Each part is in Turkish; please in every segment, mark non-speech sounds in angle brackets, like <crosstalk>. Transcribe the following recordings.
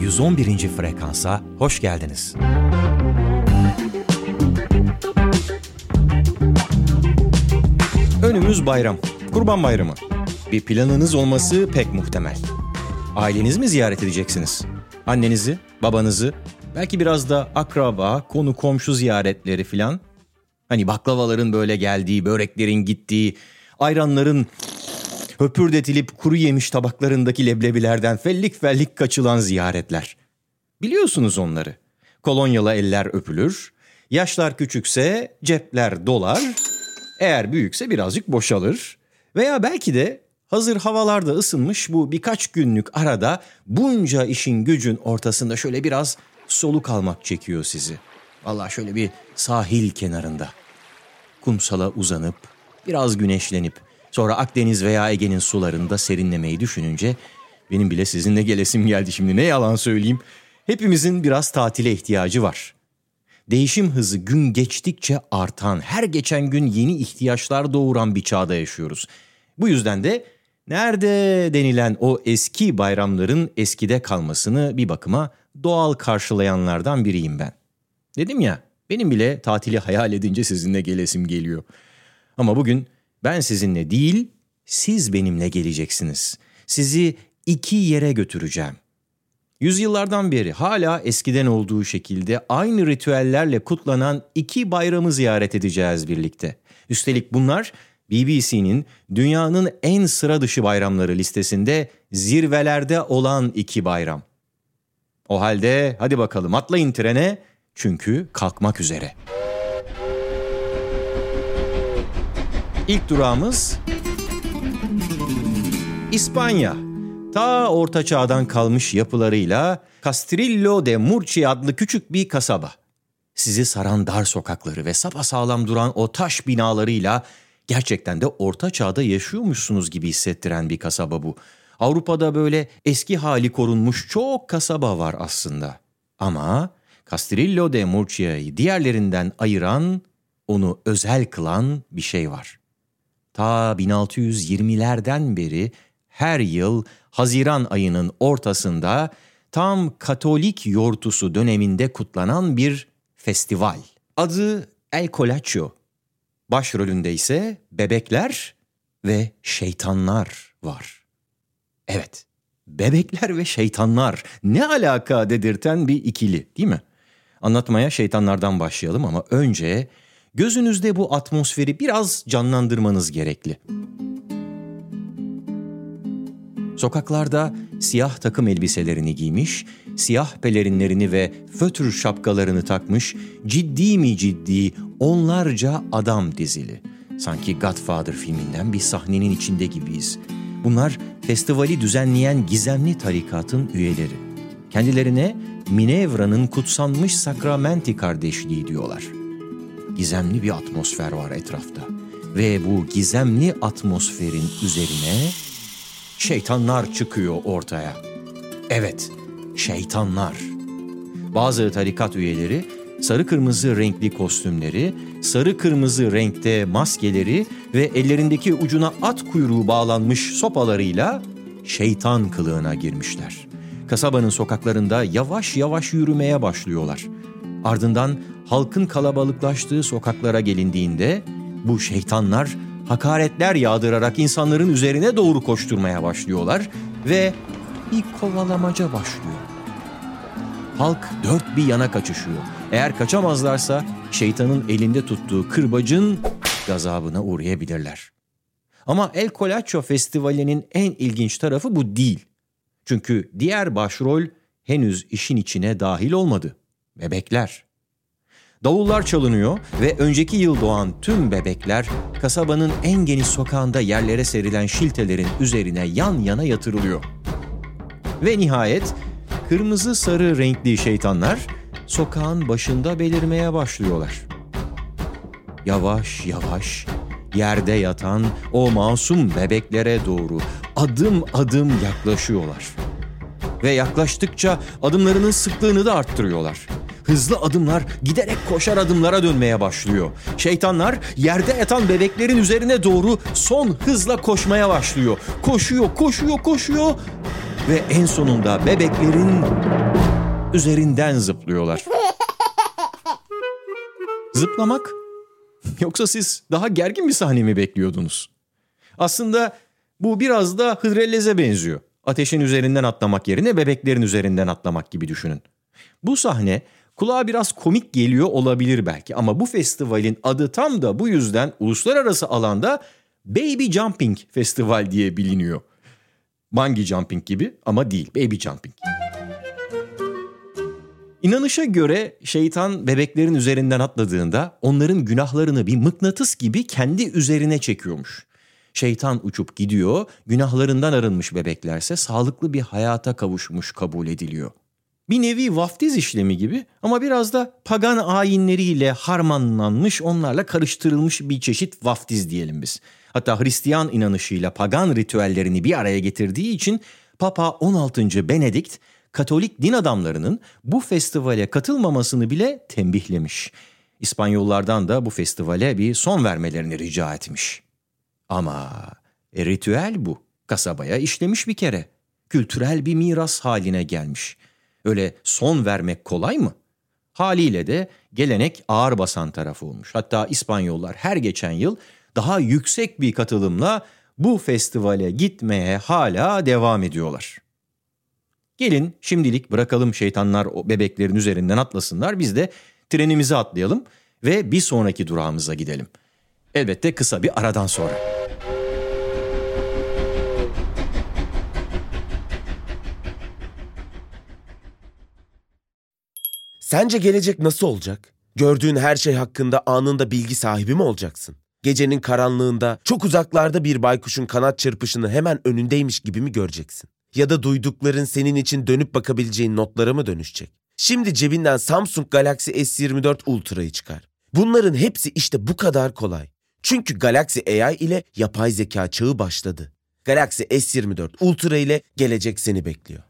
111. frekansa hoş geldiniz. Önümüz bayram. Kurban Bayramı. Bir planınız olması pek muhtemel. Aileniz mi ziyaret edeceksiniz? Annenizi, babanızı, belki biraz da akraba, konu komşu ziyaretleri filan. Hani baklavaların böyle geldiği, böreklerin gittiği, ayranların höpürdetilip kuru yemiş tabaklarındaki leblebilerden fellik fellik kaçılan ziyaretler. Biliyorsunuz onları. Kolonyalı eller öpülür, yaşlar küçükse cepler dolar, eğer büyükse birazcık boşalır veya belki de hazır havalarda ısınmış bu birkaç günlük arada bunca işin gücün ortasında şöyle biraz soluk almak çekiyor sizi. Allah şöyle bir sahil kenarında kumsala uzanıp biraz güneşlenip Sonra Akdeniz veya Ege'nin sularında serinlemeyi düşününce benim bile sizinle gelesim geldi şimdi ne yalan söyleyeyim. Hepimizin biraz tatile ihtiyacı var. Değişim hızı gün geçtikçe artan, her geçen gün yeni ihtiyaçlar doğuran bir çağda yaşıyoruz. Bu yüzden de nerede denilen o eski bayramların eskide kalmasını bir bakıma doğal karşılayanlardan biriyim ben. Dedim ya, benim bile tatili hayal edince sizinle gelesim geliyor. Ama bugün ben sizinle değil, siz benimle geleceksiniz. Sizi iki yere götüreceğim. Yüzyıllardan beri hala eskiden olduğu şekilde aynı ritüellerle kutlanan iki bayramı ziyaret edeceğiz birlikte. Üstelik bunlar BBC'nin dünyanın en sıra dışı bayramları listesinde zirvelerde olan iki bayram. O halde hadi bakalım atlayın trene çünkü kalkmak üzere. İlk durağımız İspanya. Ta orta çağdan kalmış yapılarıyla Castrillo de Murcia adlı küçük bir kasaba. Sizi saran dar sokakları ve sapasağlam duran o taş binalarıyla gerçekten de orta çağda yaşıyormuşsunuz gibi hissettiren bir kasaba bu. Avrupa'da böyle eski hali korunmuş çok kasaba var aslında. Ama Castrillo de Murcia'yı diğerlerinden ayıran, onu özel kılan bir şey var ta 1620'lerden beri her yıl Haziran ayının ortasında tam Katolik yortusu döneminde kutlanan bir festival. Adı El Colaccio. Başrolünde ise bebekler ve şeytanlar var. Evet, bebekler ve şeytanlar ne alaka dedirten bir ikili değil mi? Anlatmaya şeytanlardan başlayalım ama önce gözünüzde bu atmosferi biraz canlandırmanız gerekli. Sokaklarda siyah takım elbiselerini giymiş, siyah pelerinlerini ve fötr şapkalarını takmış ciddi mi ciddi onlarca adam dizili. Sanki Godfather filminden bir sahnenin içinde gibiyiz. Bunlar festivali düzenleyen gizemli tarikatın üyeleri. Kendilerine Minevra'nın kutsanmış sakramenti kardeşliği diyorlar.'' Gizemli bir atmosfer var etrafta. Ve bu gizemli atmosferin üzerine şeytanlar çıkıyor ortaya. Evet, şeytanlar. Bazı tarikat üyeleri sarı kırmızı renkli kostümleri, sarı kırmızı renkte maskeleri ve ellerindeki ucuna at kuyruğu bağlanmış sopalarıyla şeytan kılığına girmişler. Kasabanın sokaklarında yavaş yavaş yürümeye başlıyorlar. Ardından halkın kalabalıklaştığı sokaklara gelindiğinde bu şeytanlar hakaretler yağdırarak insanların üzerine doğru koşturmaya başlıyorlar ve bir kovalamaca başlıyor. Halk dört bir yana kaçışıyor. Eğer kaçamazlarsa şeytanın elinde tuttuğu kırbacın gazabına uğrayabilirler. Ama El Colaccio Festivali'nin en ilginç tarafı bu değil. Çünkü diğer başrol henüz işin içine dahil olmadı. Bebekler. Davullar çalınıyor ve önceki yıl doğan tüm bebekler kasabanın en geniş sokağında yerlere serilen şiltelerin üzerine yan yana yatırılıyor. Ve nihayet kırmızı sarı renkli şeytanlar sokağın başında belirmeye başlıyorlar. Yavaş yavaş yerde yatan o masum bebeklere doğru adım adım yaklaşıyorlar. Ve yaklaştıkça adımlarının sıklığını da arttırıyorlar. Hızlı adımlar giderek koşar adımlara dönmeye başlıyor. Şeytanlar yerde yatan bebeklerin üzerine doğru son hızla koşmaya başlıyor. Koşuyor, koşuyor, koşuyor ve en sonunda bebeklerin üzerinden zıplıyorlar. <laughs> Zıplamak? Yoksa siz daha gergin bir sahne mi bekliyordunuz? Aslında bu biraz da hıdrelleze benziyor. Ateşin üzerinden atlamak yerine bebeklerin üzerinden atlamak gibi düşünün. Bu sahne kulağa biraz komik geliyor olabilir belki ama bu festivalin adı tam da bu yüzden uluslararası alanda Baby Jumping Festival diye biliniyor. Bungee jumping gibi ama değil, baby jumping. İnanışa göre şeytan bebeklerin üzerinden atladığında onların günahlarını bir mıknatıs gibi kendi üzerine çekiyormuş. Şeytan uçup gidiyor, günahlarından arınmış bebeklerse sağlıklı bir hayata kavuşmuş kabul ediliyor. Bir nevi vaftiz işlemi gibi ama biraz da pagan ayinleriyle harmanlanmış, onlarla karıştırılmış bir çeşit vaftiz diyelim biz. Hatta Hristiyan inanışıyla pagan ritüellerini bir araya getirdiği için Papa 16. Benedikt Katolik din adamlarının bu festivale katılmamasını bile tembihlemiş. İspanyollardan da bu festivale bir son vermelerini rica etmiş. Ama e, ritüel bu. Kasabaya işlemiş bir kere. Kültürel bir miras haline gelmiş. Öyle son vermek kolay mı? Haliyle de gelenek ağır basan tarafı olmuş. Hatta İspanyollar her geçen yıl daha yüksek bir katılımla bu festivale gitmeye hala devam ediyorlar. Gelin şimdilik bırakalım şeytanlar o bebeklerin üzerinden atlasınlar biz de trenimize atlayalım ve bir sonraki durağımıza gidelim. Elbette kısa bir aradan sonra. Sence gelecek nasıl olacak? Gördüğün her şey hakkında anında bilgi sahibi mi olacaksın? Gecenin karanlığında çok uzaklarda bir baykuşun kanat çırpışını hemen önündeymiş gibi mi göreceksin? Ya da duydukların senin için dönüp bakabileceğin notlara mı dönüşecek? Şimdi cebinden Samsung Galaxy S24 Ultra'yı çıkar. Bunların hepsi işte bu kadar kolay. Çünkü Galaxy AI ile yapay zeka çağı başladı. Galaxy S24 Ultra ile gelecek seni bekliyor.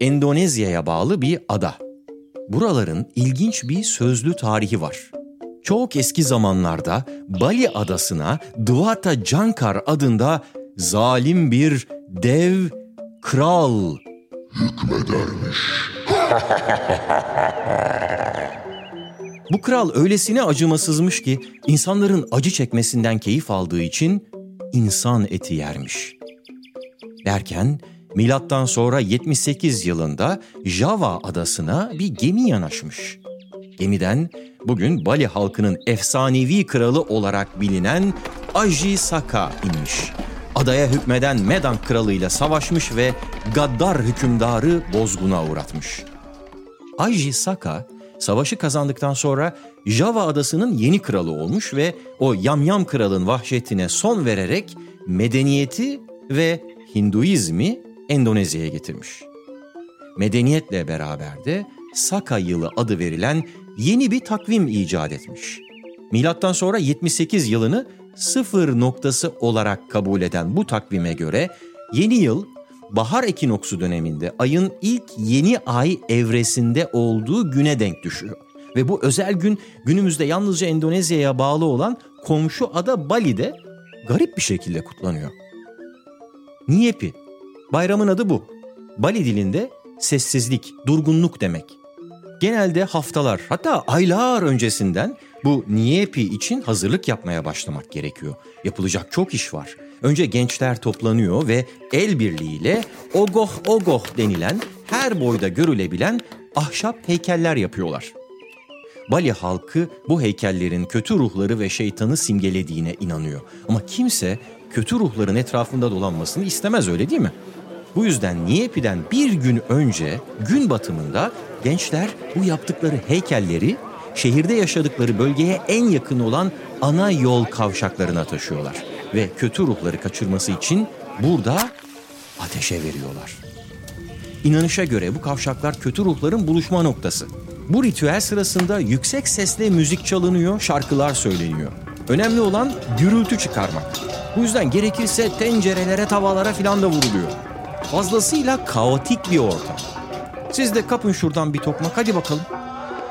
Endonezya'ya bağlı bir ada. Buraların ilginç bir sözlü tarihi var. Çok eski zamanlarda Bali adasına Dwata Jankar adında zalim bir dev kral hükmedermiş. Bu kral öylesine acımasızmış ki insanların acı çekmesinden keyif aldığı için insan eti yermiş. Derken milattan sonra 78 yılında Java adasına bir gemi yanaşmış. Gemiden bugün Bali halkının efsanevi kralı olarak bilinen Aji Saka inmiş. Adaya hükmeden Medan kralıyla savaşmış ve gaddar hükümdarı bozguna uğratmış. Aji Saka savaşı kazandıktan sonra Java adasının yeni kralı olmuş ve o yamyam kralın vahşetine son vererek medeniyeti ve Hinduizmi Endonezya'ya getirmiş. Medeniyetle beraber de Saka yılı adı verilen yeni bir takvim icat etmiş. Milattan sonra 78 yılını sıfır noktası olarak kabul eden bu takvime göre yeni yıl bahar ekinoksu döneminde ayın ilk yeni ay evresinde olduğu güne denk düşüyor. Ve bu özel gün günümüzde yalnızca Endonezya'ya bağlı olan komşu ada Bali'de garip bir şekilde kutlanıyor. Niyepi. Bayramın adı bu. Bali dilinde sessizlik, durgunluk demek. Genelde haftalar hatta aylar öncesinden bu Niyepi için hazırlık yapmaya başlamak gerekiyor. Yapılacak çok iş var. Önce gençler toplanıyor ve el birliğiyle ogoh ogoh denilen her boyda görülebilen ahşap heykeller yapıyorlar. Bali halkı bu heykellerin kötü ruhları ve şeytanı simgelediğine inanıyor. Ama kimse kötü ruhların etrafında dolanmasını istemez öyle değil mi? Bu yüzden Niyepi'den bir gün önce gün batımında gençler bu yaptıkları heykelleri şehirde yaşadıkları bölgeye en yakın olan ana yol kavşaklarına taşıyorlar. Ve kötü ruhları kaçırması için burada ateşe veriyorlar. İnanışa göre bu kavşaklar kötü ruhların buluşma noktası. Bu ritüel sırasında yüksek sesle müzik çalınıyor, şarkılar söyleniyor. Önemli olan gürültü çıkarmak. Bu yüzden gerekirse tencerelere, tavalara filan da vuruluyor. Fazlasıyla kaotik bir ortam. Siz de kapın şuradan bir tokmak hadi bakalım.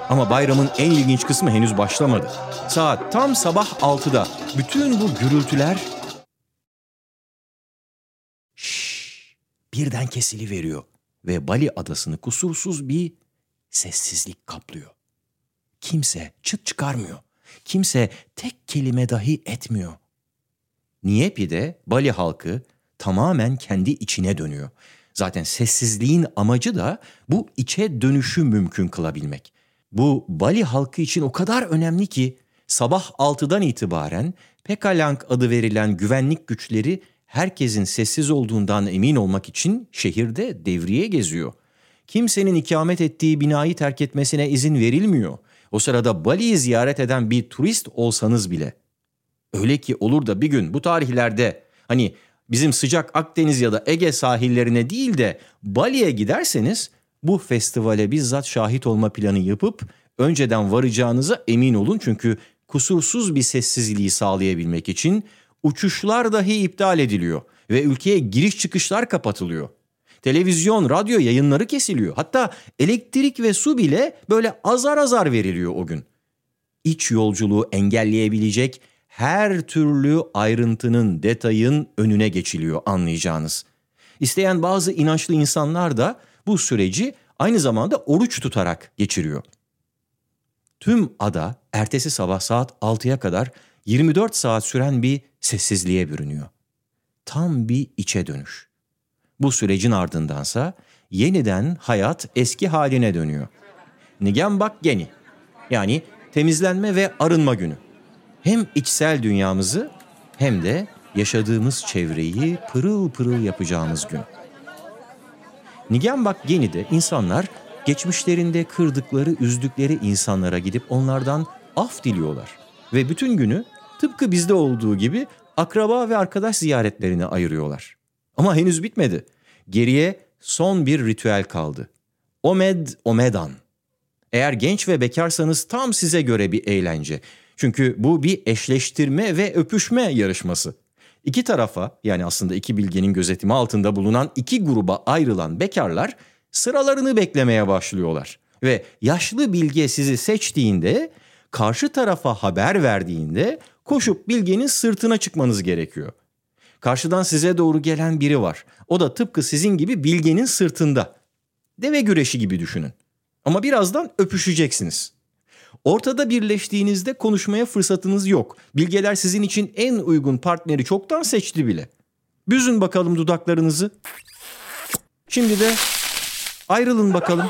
Ama bayramın en ilginç kısmı henüz başlamadı. Saat tam sabah 6'da bütün bu gürültüler şşş, birden kesili veriyor ve Bali adasını kusursuz bir sessizlik kaplıyor. Kimse çıt çıkarmıyor. Kimse tek kelime dahi etmiyor. Niyepi'de Bali halkı tamamen kendi içine dönüyor. Zaten sessizliğin amacı da bu içe dönüşü mümkün kılabilmek. Bu Bali halkı için o kadar önemli ki sabah 6'dan itibaren Pekalang adı verilen güvenlik güçleri herkesin sessiz olduğundan emin olmak için şehirde devriye geziyor. Kimsenin ikamet ettiği binayı terk etmesine izin verilmiyor. O sırada Bali'yi ziyaret eden bir turist olsanız bile. Öyle ki olur da bir gün bu tarihlerde hani bizim sıcak Akdeniz ya da Ege sahillerine değil de Bali'ye giderseniz bu festivale bizzat şahit olma planı yapıp önceden varacağınıza emin olun çünkü kusursuz bir sessizliği sağlayabilmek için uçuşlar dahi iptal ediliyor ve ülkeye giriş çıkışlar kapatılıyor. Televizyon, radyo yayınları kesiliyor. Hatta elektrik ve su bile böyle azar azar veriliyor o gün. İç yolculuğu engelleyebilecek her türlü ayrıntının, detayın önüne geçiliyor anlayacağınız. İsteyen bazı inançlı insanlar da bu süreci aynı zamanda oruç tutarak geçiriyor. Tüm ada ertesi sabah saat 6'ya kadar 24 saat süren bir sessizliğe bürünüyor. Tam bir içe dönüş. Bu sürecin ardındansa yeniden hayat eski haline dönüyor. Nigambak Geni yani temizlenme ve arınma günü. Hem içsel dünyamızı hem de yaşadığımız çevreyi pırıl pırıl yapacağımız gün. Nigambak Geni'de insanlar geçmişlerinde kırdıkları, üzdükleri insanlara gidip onlardan af diliyorlar. Ve bütün günü tıpkı bizde olduğu gibi akraba ve arkadaş ziyaretlerine ayırıyorlar. Ama henüz bitmedi. Geriye son bir ritüel kaldı. Omed Omedan. Eğer genç ve bekarsanız tam size göre bir eğlence. Çünkü bu bir eşleştirme ve öpüşme yarışması. İki tarafa yani aslında iki bilgenin gözetimi altında bulunan iki gruba ayrılan bekarlar sıralarını beklemeye başlıyorlar. Ve yaşlı bilge sizi seçtiğinde karşı tarafa haber verdiğinde koşup bilgenin sırtına çıkmanız gerekiyor. Karşıdan size doğru gelen biri var. O da tıpkı sizin gibi bilgenin sırtında. Deve güreşi gibi düşünün. Ama birazdan öpüşeceksiniz. Ortada birleştiğinizde konuşmaya fırsatınız yok. Bilgeler sizin için en uygun partneri çoktan seçti bile. Büzün bakalım dudaklarınızı. Şimdi de ayrılın bakalım.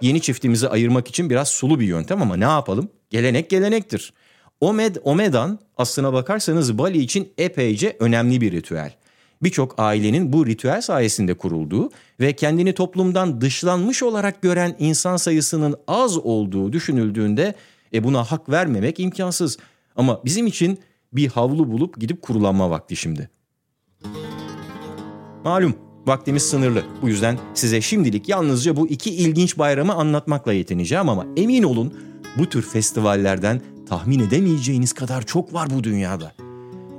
Yeni çiftimizi ayırmak için biraz sulu bir yöntem ama ne yapalım? Gelenek gelenektir. Omed Omedan aslına bakarsanız Bali için epeyce önemli bir ritüel. Birçok ailenin bu ritüel sayesinde kurulduğu ve kendini toplumdan dışlanmış olarak gören insan sayısının az olduğu düşünüldüğünde e buna hak vermemek imkansız. Ama bizim için bir havlu bulup gidip kurulanma vakti şimdi. Malum vaktimiz sınırlı. Bu yüzden size şimdilik yalnızca bu iki ilginç bayramı anlatmakla yetineceğim ama emin olun bu tür festivallerden tahmin edemeyeceğiniz kadar çok var bu dünyada.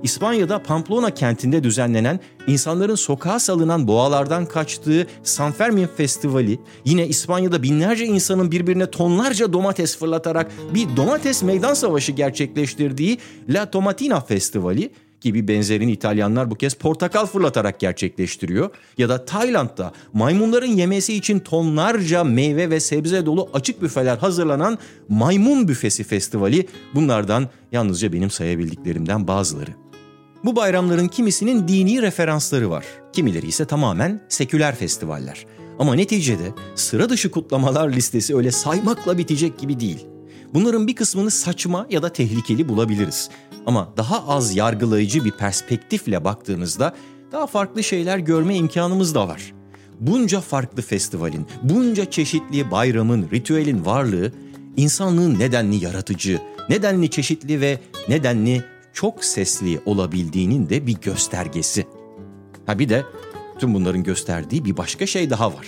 İspanya'da Pamplona kentinde düzenlenen insanların sokağa salınan boğalardan kaçtığı San Fermin Festivali, yine İspanya'da binlerce insanın birbirine tonlarca domates fırlatarak bir domates meydan savaşı gerçekleştirdiği La Tomatina Festivali, gibi benzerini İtalyanlar bu kez portakal fırlatarak gerçekleştiriyor. Ya da Tayland'da maymunların yemesi için tonlarca meyve ve sebze dolu açık büfeler hazırlanan Maymun Büfesi Festivali bunlardan yalnızca benim sayabildiklerimden bazıları. Bu bayramların kimisinin dini referansları var. Kimileri ise tamamen seküler festivaller. Ama neticede sıra dışı kutlamalar listesi öyle saymakla bitecek gibi değil. Bunların bir kısmını saçma ya da tehlikeli bulabiliriz. Ama daha az yargılayıcı bir perspektifle baktığımızda daha farklı şeyler görme imkanımız da var. Bunca farklı festivalin, bunca çeşitli bayramın, ritüelin varlığı insanlığın nedenli yaratıcı, nedenli çeşitli ve nedenli çok sesli olabildiğinin de bir göstergesi. Ha bir de tüm bunların gösterdiği bir başka şey daha var.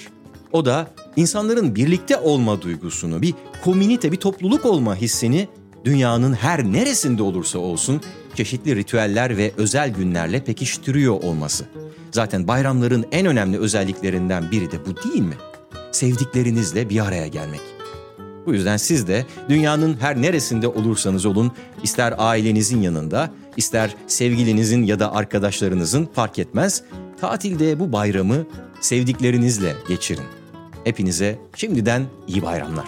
O da insanların birlikte olma duygusunu, bir komünite, bir topluluk olma hissini dünyanın her neresinde olursa olsun çeşitli ritüeller ve özel günlerle pekiştiriyor olması. Zaten bayramların en önemli özelliklerinden biri de bu değil mi? Sevdiklerinizle bir araya gelmek. Bu yüzden siz de dünyanın her neresinde olursanız olun, ister ailenizin yanında, ister sevgilinizin ya da arkadaşlarınızın fark etmez, tatilde bu bayramı sevdiklerinizle geçirin. Hepinize şimdiden iyi bayramlar.